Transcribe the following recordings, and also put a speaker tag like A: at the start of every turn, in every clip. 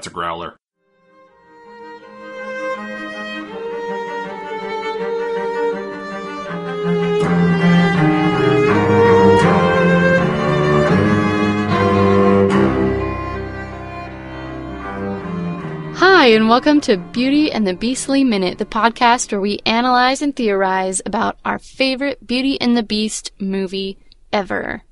A: that's a growler.
B: Hi, and welcome to Beauty and the Beastly Minute, the podcast where we analyze and theorize about our favorite Beauty and the Beast movie ever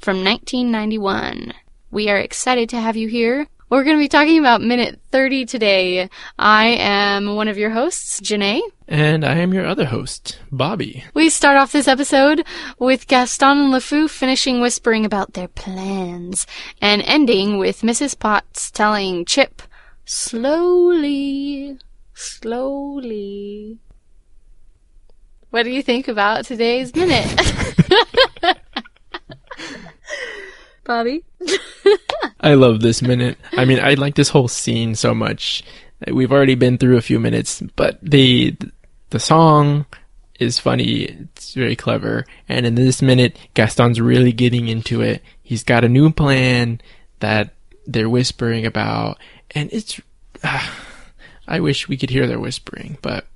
B: from 1991. We are excited to have you here. We're going to be talking about minute 30 today. I am one of your hosts, Janae.
C: And I am your other host, Bobby.
B: We start off this episode with Gaston and LeFou finishing whispering about their plans and ending with Mrs. Potts telling Chip, slowly, slowly. What do you think about today's minute? Bobby?
C: I love this minute. I mean, I like this whole scene so much. We've already been through a few minutes, but the the song is funny. It's very clever. And in this minute, Gaston's really getting into it. He's got a new plan that they're whispering about, and it's. Uh, I wish we could hear their whispering, but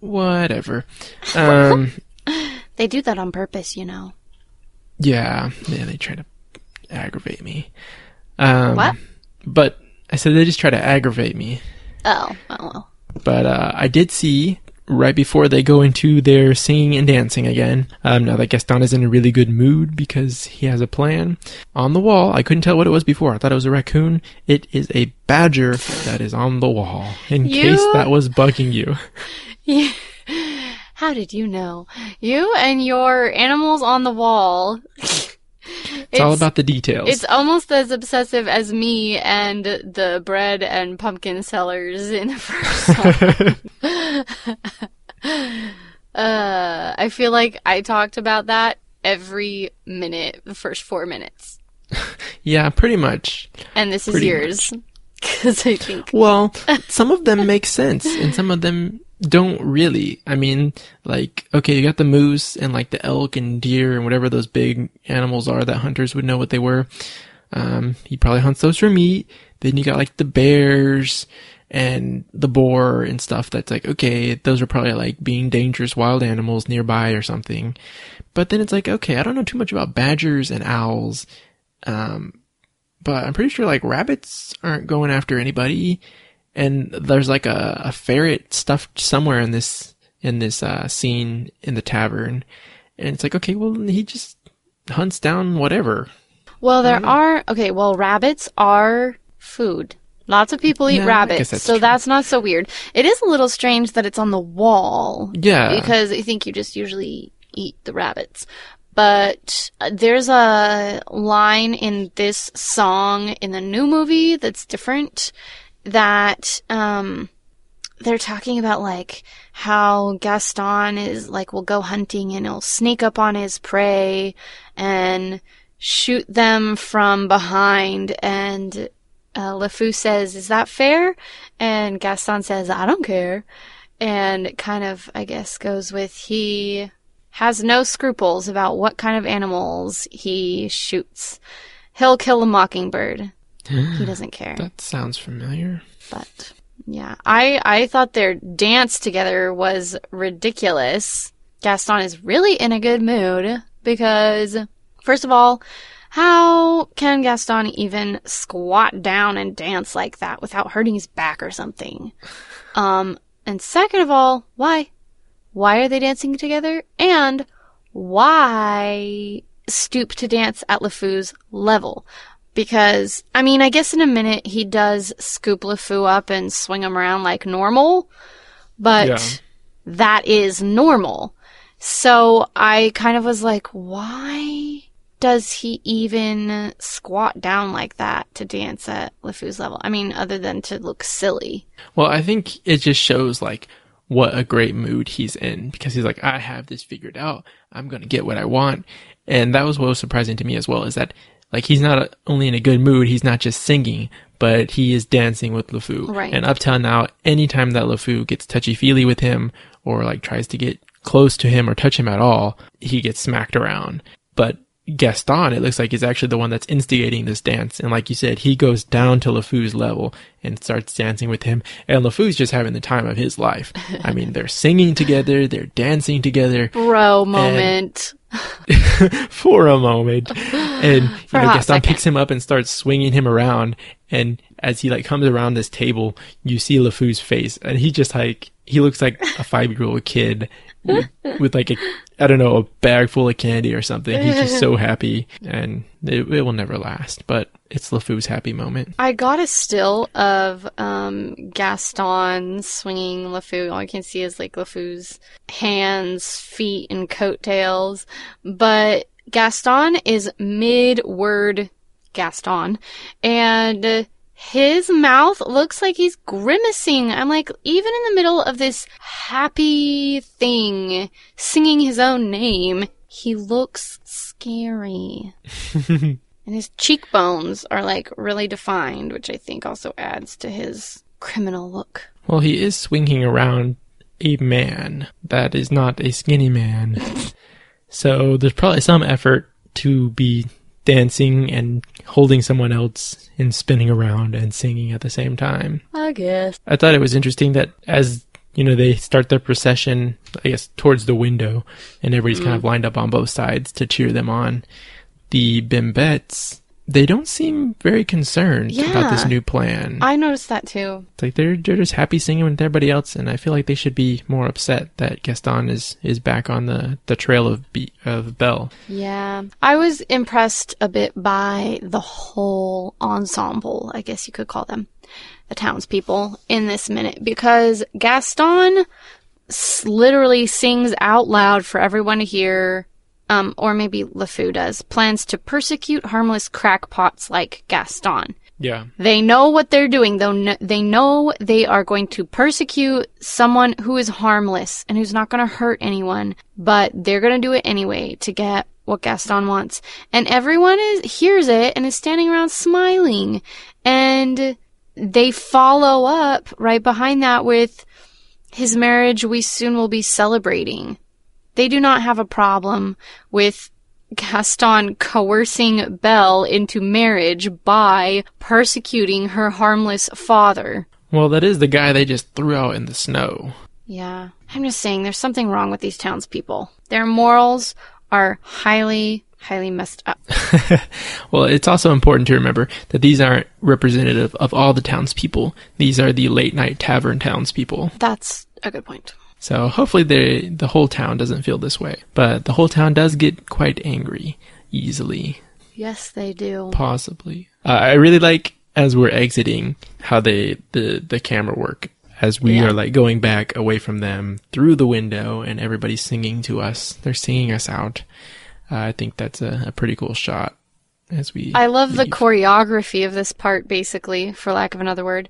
C: whatever. Um,
B: they do that on purpose, you know.
C: Yeah, yeah, they try to aggravate me. Um,
B: What?
C: But I said they just try to aggravate me.
B: Oh, oh well.
C: But uh, I did see right before they go into their singing and dancing again. Um, now that Gaston is in a really good mood because he has a plan. On the wall, I couldn't tell what it was before. I thought it was a raccoon. It is a badger that is on the wall. In
B: You-
C: case that was bugging you.
B: Yeah. How did you know? You and your animals on the wall.
C: It's, all about the details.
B: It's almost as obsessive as me and the bread and pumpkin sellers in the first song. uh, I feel like I talked about that every minute, the first four minutes.
C: yeah, pretty much.
B: And this is yours. Because I think.
C: Well, some of them make sense and some of them don't really. I mean, like, okay, you got the moose and like the elk and deer and whatever those big animals are that hunters would know what they were. Um, he probably hunts those for meat. Then you got like the bears and the boar and stuff that's like, okay, those are probably like being dangerous wild animals nearby or something. But then it's like, okay, I don't know too much about badgers and owls. Um, but I'm pretty sure like rabbits aren't going after anybody. And there's like a, a ferret stuffed somewhere in this, in this, uh, scene in the tavern. And it's like, okay, well, he just hunts down whatever.
B: Well, there are. Okay, well, rabbits are food. Lots of people eat
C: guess
B: rabbits,
C: that's
B: so
C: true.
B: that's not so weird. It is a little strange that it's on the wall.
C: Yeah.
B: Because I think you just usually eat the rabbits. But uh, there's a line in this song in the new movie that's different that um they're talking about like how Gaston is like will go hunting and he'll sneak up on his prey and shoot them from behind and uh, LeFou says, "Is that fair?" And Gaston says, "I don't care." And kind of, I guess, goes with he has no scruples about what kind of animals he shoots. He'll kill a mockingbird. He doesn't care.
C: That sounds familiar.
B: But yeah, I I thought their dance together was ridiculous. Gaston is really in a good mood because first of all, how can Gaston even squat down and dance like that without hurting his back or something? Um and second of all, why? Why are they dancing together? And why stoop to dance at LeFou's level? Because, I mean, I guess in a minute he does scoop LeFou up and swing him around like normal, but
C: Yeah.
B: that is normal. So I kind of was like, why does he even squat down like that to dance at LeFou's level? I mean, other than to look silly.
C: Well, I think it just shows like what a great mood he's in because he's like, I have this figured out. I'm going to get what I want. And that was what was surprising to me as well is that like he's not only in a good mood, he's not just singing, but he is dancing with LeFou.
B: Right.
C: And up till now, anytime that LeFou gets touchy feely with him or like tries to get close to him or touch him at all, he gets smacked around. But Gaston, it looks like is actually the one that's instigating this dance. And like you said, he goes down to LeFou's level and starts dancing with him. And LeFou's just having the time of his life. I mean, they're singing together, they're dancing together
B: Bro moment.
C: for a moment. And you know, Gaston
B: second.
C: picks him up and starts swinging him around. And as he like comes around this table, you see LeFou's face, and he just like he looks like a five year old kid with, with like a I don't know a bag full of candy or something. He's just so happy, and it, it will never last. But it's LeFou's happy moment.
B: I got a still of um, Gaston swinging LeFou. All you can see is like LeFou's hands, feet, and coattails. But Gaston is mid word Gaston. And his mouth looks like he's grimacing. I'm like, even in the middle of this happy thing, singing his own name, he looks scary. And his cheekbones are like really defined, which I think also adds to his criminal look.
C: Well, he is swinging around a man that is not a skinny man. so there's probably some effort to be dancing and holding someone else and spinning around and singing at the same time.
B: I guess.
C: I thought it was interesting that as you know they start their procession, I guess towards the window, and everybody's kind mm-hmm. of lined up on both sides to cheer them on. The Bimbettes, they don't seem very concerned about this new plan.
B: I noticed that too.
C: It's like they're they're just happy singing with everybody else, and I feel like they should be more upset that Gaston is is back on the the trail of Be- of Belle.
B: Yeah. I was impressed a bit by the whole ensemble, I guess you could call them, the townspeople in this minute, because Gaston literally sings out loud for everyone to hear, um, or maybe LeFou does, plans to persecute harmless crackpots like Gaston.
C: Yeah,
B: They know what they're doing. Though they know they are going to persecute someone who is harmless and who's not going to hurt anyone, but they're going to do it anyway to get what Gaston wants. And everyone is hears it and is standing around smiling. And they follow up right behind that with his marriage we soon will be celebrating. They do not have a problem with Gaston coercing Belle into marriage by persecuting her harmless father.
C: well, that is the guy they just threw out in the snow.
B: Yeah. I'm just saying there's something wrong with these townspeople. Their morals are highly, highly messed up.
C: Well, it's also important to remember that these aren't representative of all the townspeople. These are the late night tavern townspeople.
B: That's a good point.
C: So hopefully the the whole town doesn't feel this way. But the whole town does get quite angry easily.
B: Yes, they do.
C: Possibly. Uh, I really like as we're exiting how they the the camera work as we
B: Yeah.
C: are like going back away from them through the window and everybody's singing to us. They're singing us out. Uh, I think that's a, a pretty cool shot as we.
B: I love the choreography of this part, basically, for lack of another word,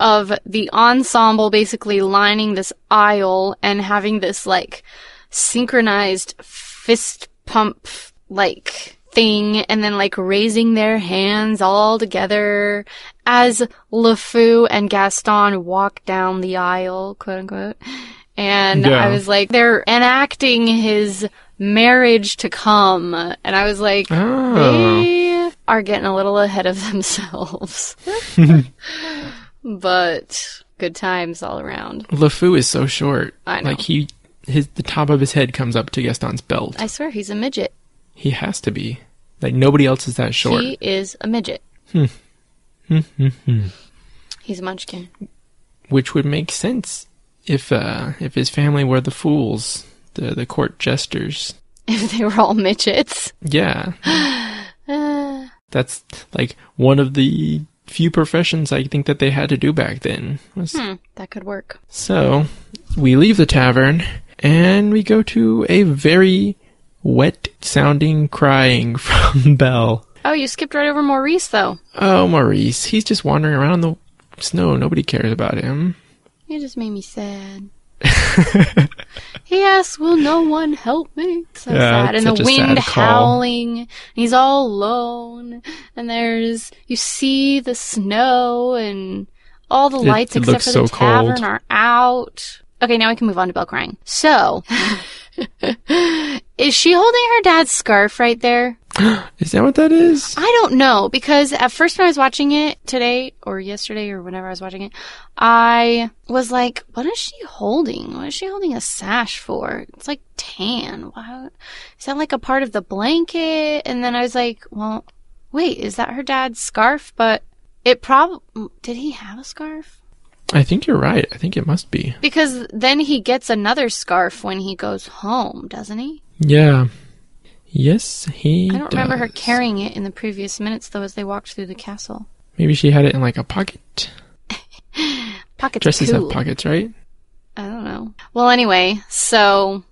B: of the ensemble basically lining this aisle and having this like synchronized fist pump like thing and then like raising their hands all together as LeFou and Gaston walk down the aisle, quote unquote. And
C: Yeah.
B: I was like, they're enacting his marriage to come. And I was like,
C: Oh.
B: they are getting a little ahead of themselves. but good times all around.
C: LeFou is so short.
B: I know.
C: Like he, his the top of his head comes up to Gaston's belt.
B: I swear he's a midget.
C: he has to be. Like nobody else is that short.
B: He is a midget. he's a munchkin.
C: which would make sense if uh, if his family were the fools, the the court jesters.
B: If they were all midgets.
C: Yeah,
B: Uh,
C: that's like one of the few professions I think that they had to do back then. Was-
B: hmm, that could work.
C: So we leave the tavern and we go to a very wet sounding crying from Belle.
B: Oh, you skipped right over Maurice, though.
C: Oh, Maurice, he's just wandering around in the snow. Nobody cares about him.
B: You just made me sad. he asks, "Will no one help me?" So
C: Yeah,
B: sad, and the wind howling. And he's all alone, and there's you see the snow, and all the lights
C: it
B: except
C: looks
B: for the
C: so
B: tavern
C: cold.
B: are out. Okay, now we can move on to Belle crying. So, Is she holding her dad's scarf right there?
C: Is that what that is?
B: I don't know because at first when I was watching it today or yesterday or whenever I was watching it, I was like, "What is she holding? What is she holding a sash for? It's like tan. Why is that like a part of the blanket?" And then I was like, "Well, wait, is that her dad's scarf?" But it probably did he have a scarf?
C: I think you're right. I think it must be.
B: Because then he gets another scarf when he goes home, doesn't he?
C: Yeah. Yes, he.
B: I don't remember her carrying it in the previous minutes though as they walked through the castle.
C: Maybe she had it in like a pocket.
B: Pockets
C: Dresses
B: cool.
C: have pockets, right?
B: I don't know. Well, anyway, so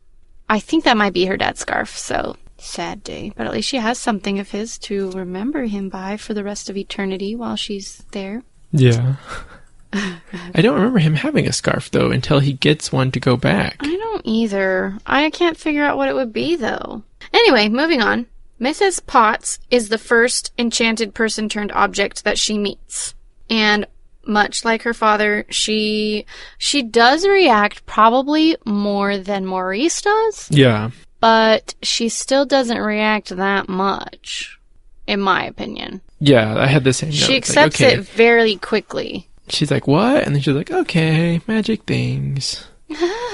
B: I think that might be her dad's scarf. So sad day, but at least she has something of his to remember him by for the rest of eternity while she's there.
C: Yeah. I don't remember him having a scarf though until he gets one to go back.
B: I don't either. I can't figure out what it would be though. Anyway, moving on. Mrs. Potts is the first enchanted person turned object that she meets. And much like her father, she she does react probably more than Maurice does,
C: Yeah.
B: but she still doesn't react that much, in my opinion.
C: Yeah, I had the same. note.
B: She
C: It's like,
B: accepts
C: okay.
B: it very quickly.
C: She's like, "What?" And then she's like, "Okay, magic things."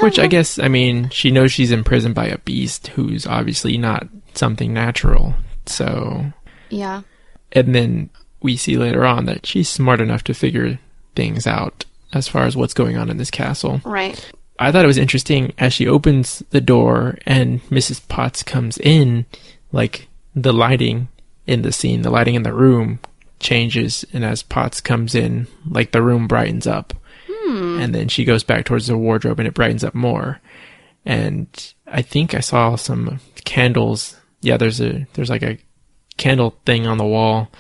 C: Which I guess, I mean, she knows she's imprisoned by a beast who's obviously not something natural. So,
B: Yeah.
C: and then we see later on that she's smart enough to figure things out as far as what's going on in this castle.
B: Right.
C: I thought it was interesting as she opens the door and Mrs. Potts comes in, like the lighting in the scene, the lighting in the room changes, and as Potts comes in, like the room brightens up. And then she goes back towards the wardrobe and it brightens up more. And I think I saw some candles. Yeah, there's a there's like a candle thing on the wall.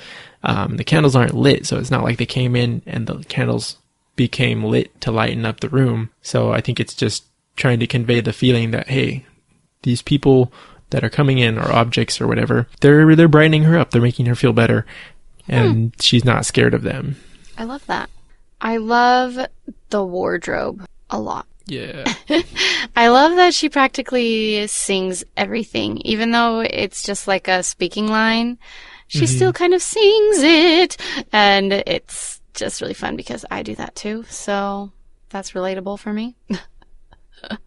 C: Um, the candles aren't lit, so it's not like they came in and the candles became lit to lighten up the room. So I think it's just trying to convey the feeling that hey, these people that are coming in or objects or whatever, they're they're brightening her up. They're making her feel better, Hmm. and she's not scared of them.
B: I love that. I love the wardrobe a lot.
C: Yeah,
B: I love that she practically sings everything, even though it's just like a speaking line. She mm-hmm. still kind of sings it, and it's just really fun because I do that too. So that's relatable for me.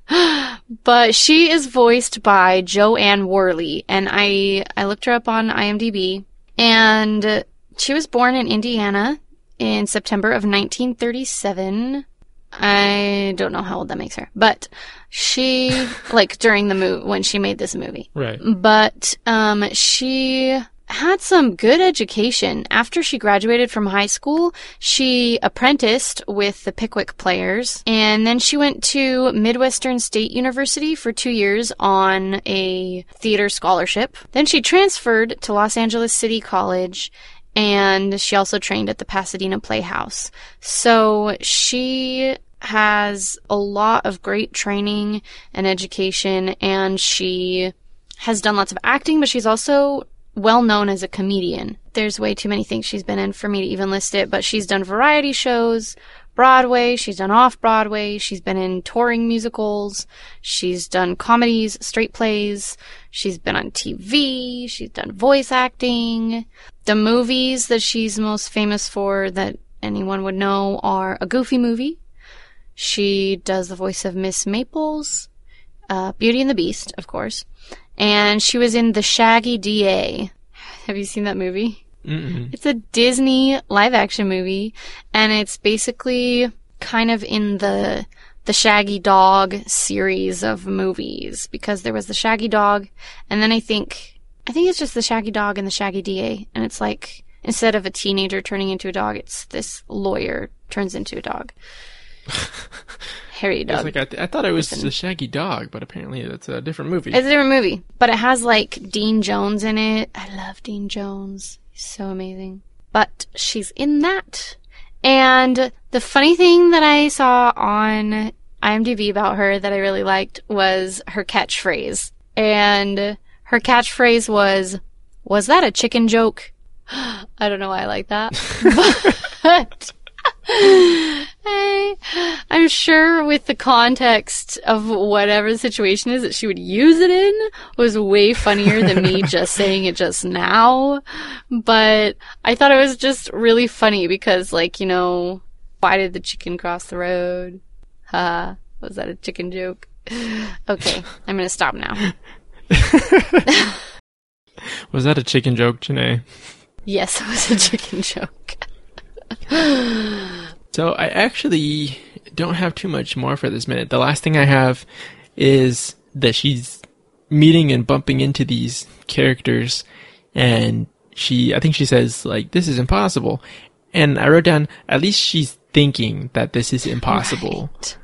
B: but she is voiced by Jo Anne Worley, and I I looked her up on IMDb, and she was born in Indiana in September of 1937. I don't know how old that makes her, but she like during the movie when she made this movie.
C: right.
B: But um she had some good education. After she graduated from high school, she apprenticed with the Pickwick Players, and then she went to Midwestern State University for two years on a theater scholarship. Then she transferred to Los Angeles City College, and she also trained at the Pasadena Playhouse. So she has a lot of great training and education, and she has done lots of acting, but she's also well known as a comedian. There's way too many things she's been in for me to even list it, but she's done variety shows, Broadway, she's done off Broadway, she's been in touring musicals, she's done comedies, straight plays, she's been on TV, she's done voice acting. The movies that she's most famous for that anyone would know are a Goofy movie. She does the voice of Miss Maples, uh, Beauty and the Beast, of course, and she was in The Shaggy DA. Have you seen that movie?
C: Mm-mm.
B: It's a Disney live action movie, and it's basically kind of in the the Shaggy Dog series of movies because there was the Shaggy Dog, and then I think I think it's just the Shaggy Dog and the Shaggy DA, and it's like instead of a teenager turning into a dog, it's this lawyer turns into a dog. Harry Dog.
C: like, I, th- I thought it was the Shaggy Dog, but apparently it's a different movie.
B: It's a different movie, but it has like Dean Jones in it. I love Dean Jones. So amazing. But she's in that. And the funny thing that I saw on IMDb about her that I really liked was her catchphrase. And her catchphrase was, was that a chicken joke? I don't know why I like that. but I'm sure with the context of whatever the situation is that she would use it in was way funnier than me just saying it just now. But I thought it was just really funny because, like, you know, why did the chicken cross the road? Ha, was that a chicken joke? Okay, I'm gonna stop now.
C: Was that a chicken joke, Janae?
B: Yes, it was a chicken joke.
C: So I actually don't have too much more for this minute. The last thing I have is that she's meeting and bumping into these characters and she I think she says like this is impossible. And I wrote down at least she's thinking that this is impossible.
B: Right.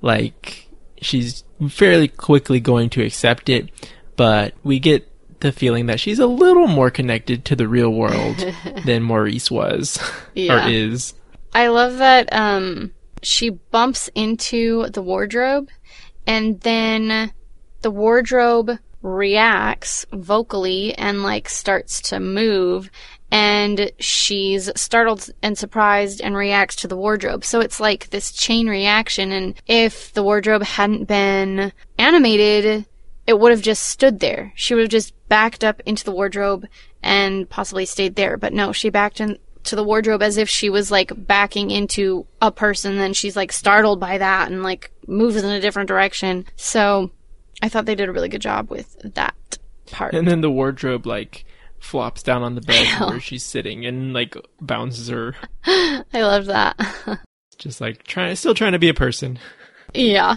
C: Like she's fairly quickly going to accept it, but we get the feeling that she's a little more connected to the real world than Maurice was
B: Yeah.
C: or is.
B: I love that um she bumps into the wardrobe and then the wardrobe reacts vocally and like starts to move and she's startled and surprised and reacts to the wardrobe. So it's like this chain reaction and if the wardrobe hadn't been animated, it would have just stood there. She would have just backed up into the wardrobe and possibly stayed there. But no, she backed into the wardrobe as if she was like backing into a person. Then she's like startled by that and like moves in a different direction. So I thought they did a really good job with that part.
C: And then the wardrobe like flops down on the bed where she's sitting and like bounces her,
B: I love that.
C: just like trying, still trying to be a person.
B: yeah.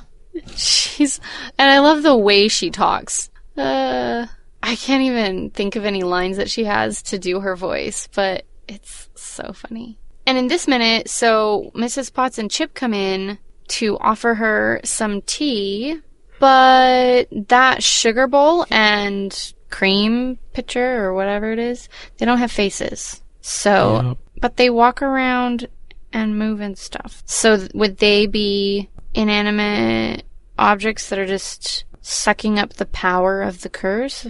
B: She's, and I love the way she talks. Uh, I can't even think of any lines that she has to do her voice, but it's so funny. And in this minute, so Mrs. Potts and Chip come in to offer her some tea, but that sugar bowl and cream pitcher or whatever it is, they don't have faces. So, but they walk around and move and stuff. So would they be inanimate objects that are just sucking up the power of the curse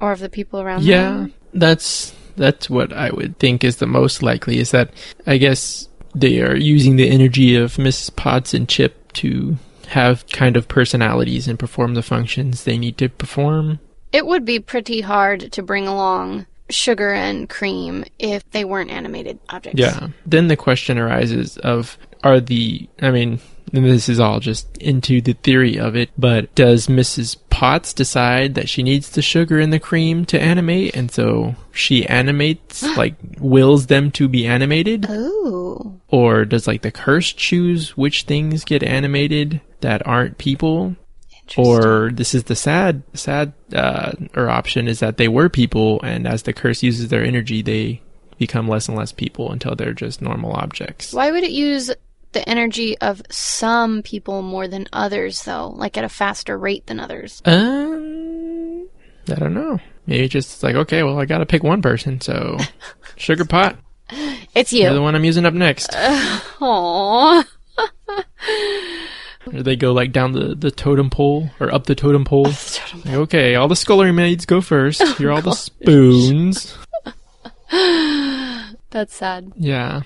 B: or of the people around
C: Yeah,
B: them?
C: Yeah, that's that's what I would think is the most likely. Is that I guess they are using the energy of Mrs. Potts and Chip to have kind of personalities and perform the functions they need to perform.
B: It would be pretty hard to bring along sugar and cream if they weren't animated objects.
C: Yeah. Then the question arises of are the I mean and this is all just into the theory of it, but does Mrs. Potts decide that she needs the sugar and the cream to animate and so she animates like wills them to be animated
B: Ooh.
C: or does like the curse choose which things get animated that aren't people
B: Interesting.
C: or this is the sad sad uh or option is that they were people and as the curse uses their energy they become less and less people until they're just normal objects
B: Why would it use the energy of some people more than others, though? Like at a faster rate than others?
C: um i don't know maybe just like okay well i gotta pick one person so sugar pot
B: It's
C: you're the one i'm using up next
B: Aww.
C: or they go like down the the totem pole or up the totem pole
B: Totem
C: Like, okay all the scullery maids go first you're all the spoons
B: That's sad.
C: yeah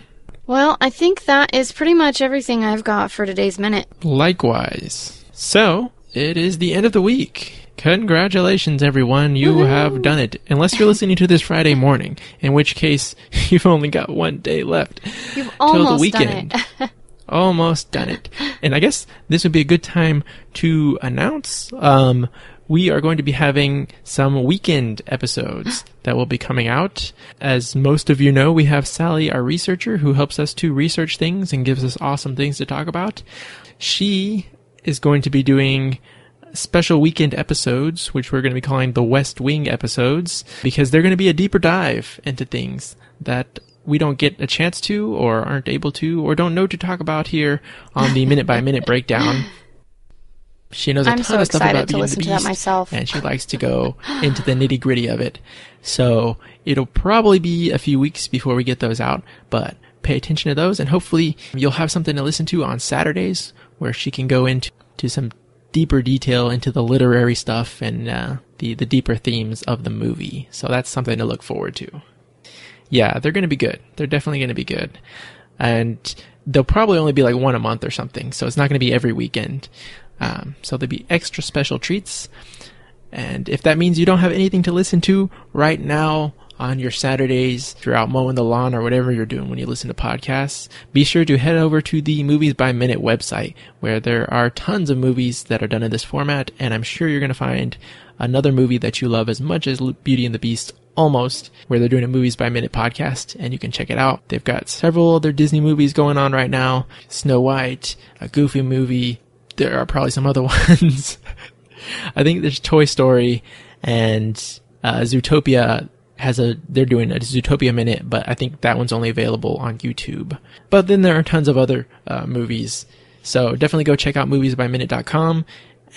B: Well, I think that is pretty much everything I've got for today's minute.
C: Likewise. So, it is the end of the week. Congratulations, everyone. You have done it. Unless you're listening to this Friday morning, in which case, you've only got one day left
B: You've
C: till
B: almost
C: the weekend.
B: done it.
C: Almost done it. And I guess this would be a good time to announce um, we are going to be having some weekend episodes that will be coming out. As most of you know, we have Sally, our researcher, who helps us to research things and gives us awesome things to talk about. She is going to be doing special weekend episodes, which we're going to be calling the West Wing episodes, because they're going to be a deeper dive into things that we don't get a chance to, or aren't able to, or don't know to talk about here on the minute by minute breakdown. She knows a
B: I'm
C: ton
B: so
C: of stuff about
B: to
C: Beauty and
B: listen
C: the
B: to that
C: Beast,
B: myself.
C: and she likes to go into the nitty gritty of it. So it'll probably be a few weeks before we get those out, but pay attention to those, and hopefully you'll have something to listen to on Saturdays where she can go into to some deeper detail into the literary stuff and uh, the the deeper themes of the movie. So that's something to look forward to. Yeah, they're going to be good. They're definitely going to be good. And they'll probably only be like one a month or something. So it's not going to be every weekend. Um, so there'll be extra special treats. And if that means you don't have anything to listen to right now on your Saturdays, if you're out mowing the lawn or whatever you're doing when you listen to podcasts, be sure to head over to the Movies by Minute website where there are tons of movies that are done in this format. And I'm sure you're going to find another movie that you love as much as Beauty and the Beast almost where they're doing a movies by minute podcast and you can check it out. They've got several other Disney movies going on right now. Snow White, a Goofy movie. There are probably some other ones. I think there's Toy Story and uh, Zootopia has a they're doing a Zootopia minute, but I think that one's only available on YouTube. But then there are tons of other uh, movies. So definitely go check out moviesbyminute.com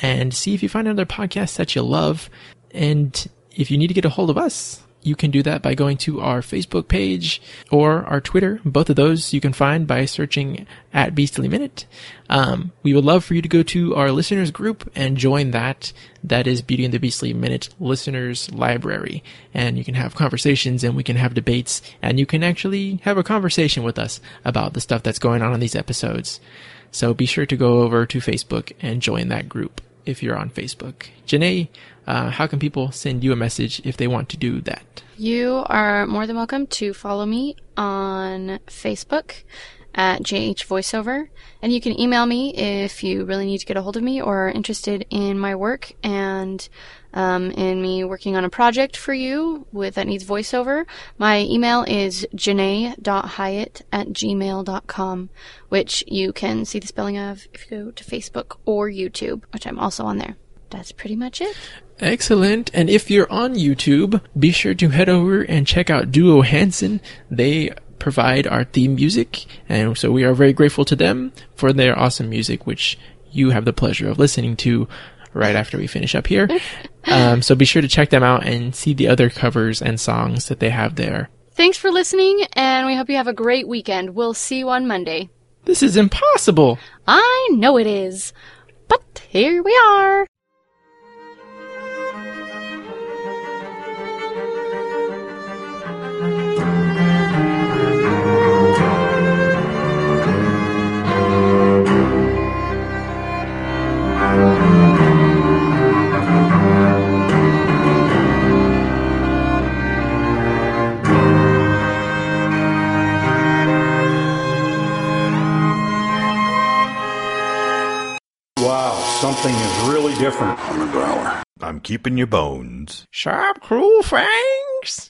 C: and see if you find another podcast that you love. And if you need to get a hold of us, you can do that by going to our Facebook page or our Twitter. Both of those you can find by searching at Beastly Minute. Um, we would love for you to go to our listeners group and join that. That is Beauty and the Beastly Minute Listeners Library. And you can have conversations and we can have debates and you can actually have a conversation with us about the stuff that's going on in these episodes. So be sure to go over to Facebook and join that group if you're on Facebook. Janae, uh, how can people send you a message if they want to do that?
B: You are more than welcome to follow me on Facebook at JH Voiceover. And you can email me if you really need to get a hold of me or are interested in my work and um, in me working on a project for you with that needs voiceover. My email is janae.hyatt at gmail.com, which you can see the spelling of if you go to Facebook or YouTube, which I'm also on there. That's pretty much it.
C: Excellent. And if you're on YouTube, be sure to head over and check out Duo Hanson. They provide our theme music, and so we are very grateful to them for their awesome music, which you have the pleasure of listening to right after we finish up here. um, so be sure to check them out and see the other covers and songs that they have there.
B: Thanks for listening, and we hope you have a great weekend. We'll see you on Monday.
C: This is impossible.
B: I know it is. But here we are.
A: Something is really different.
D: on a growler. I'm keeping your bones.
C: Sharp, cruel fangs.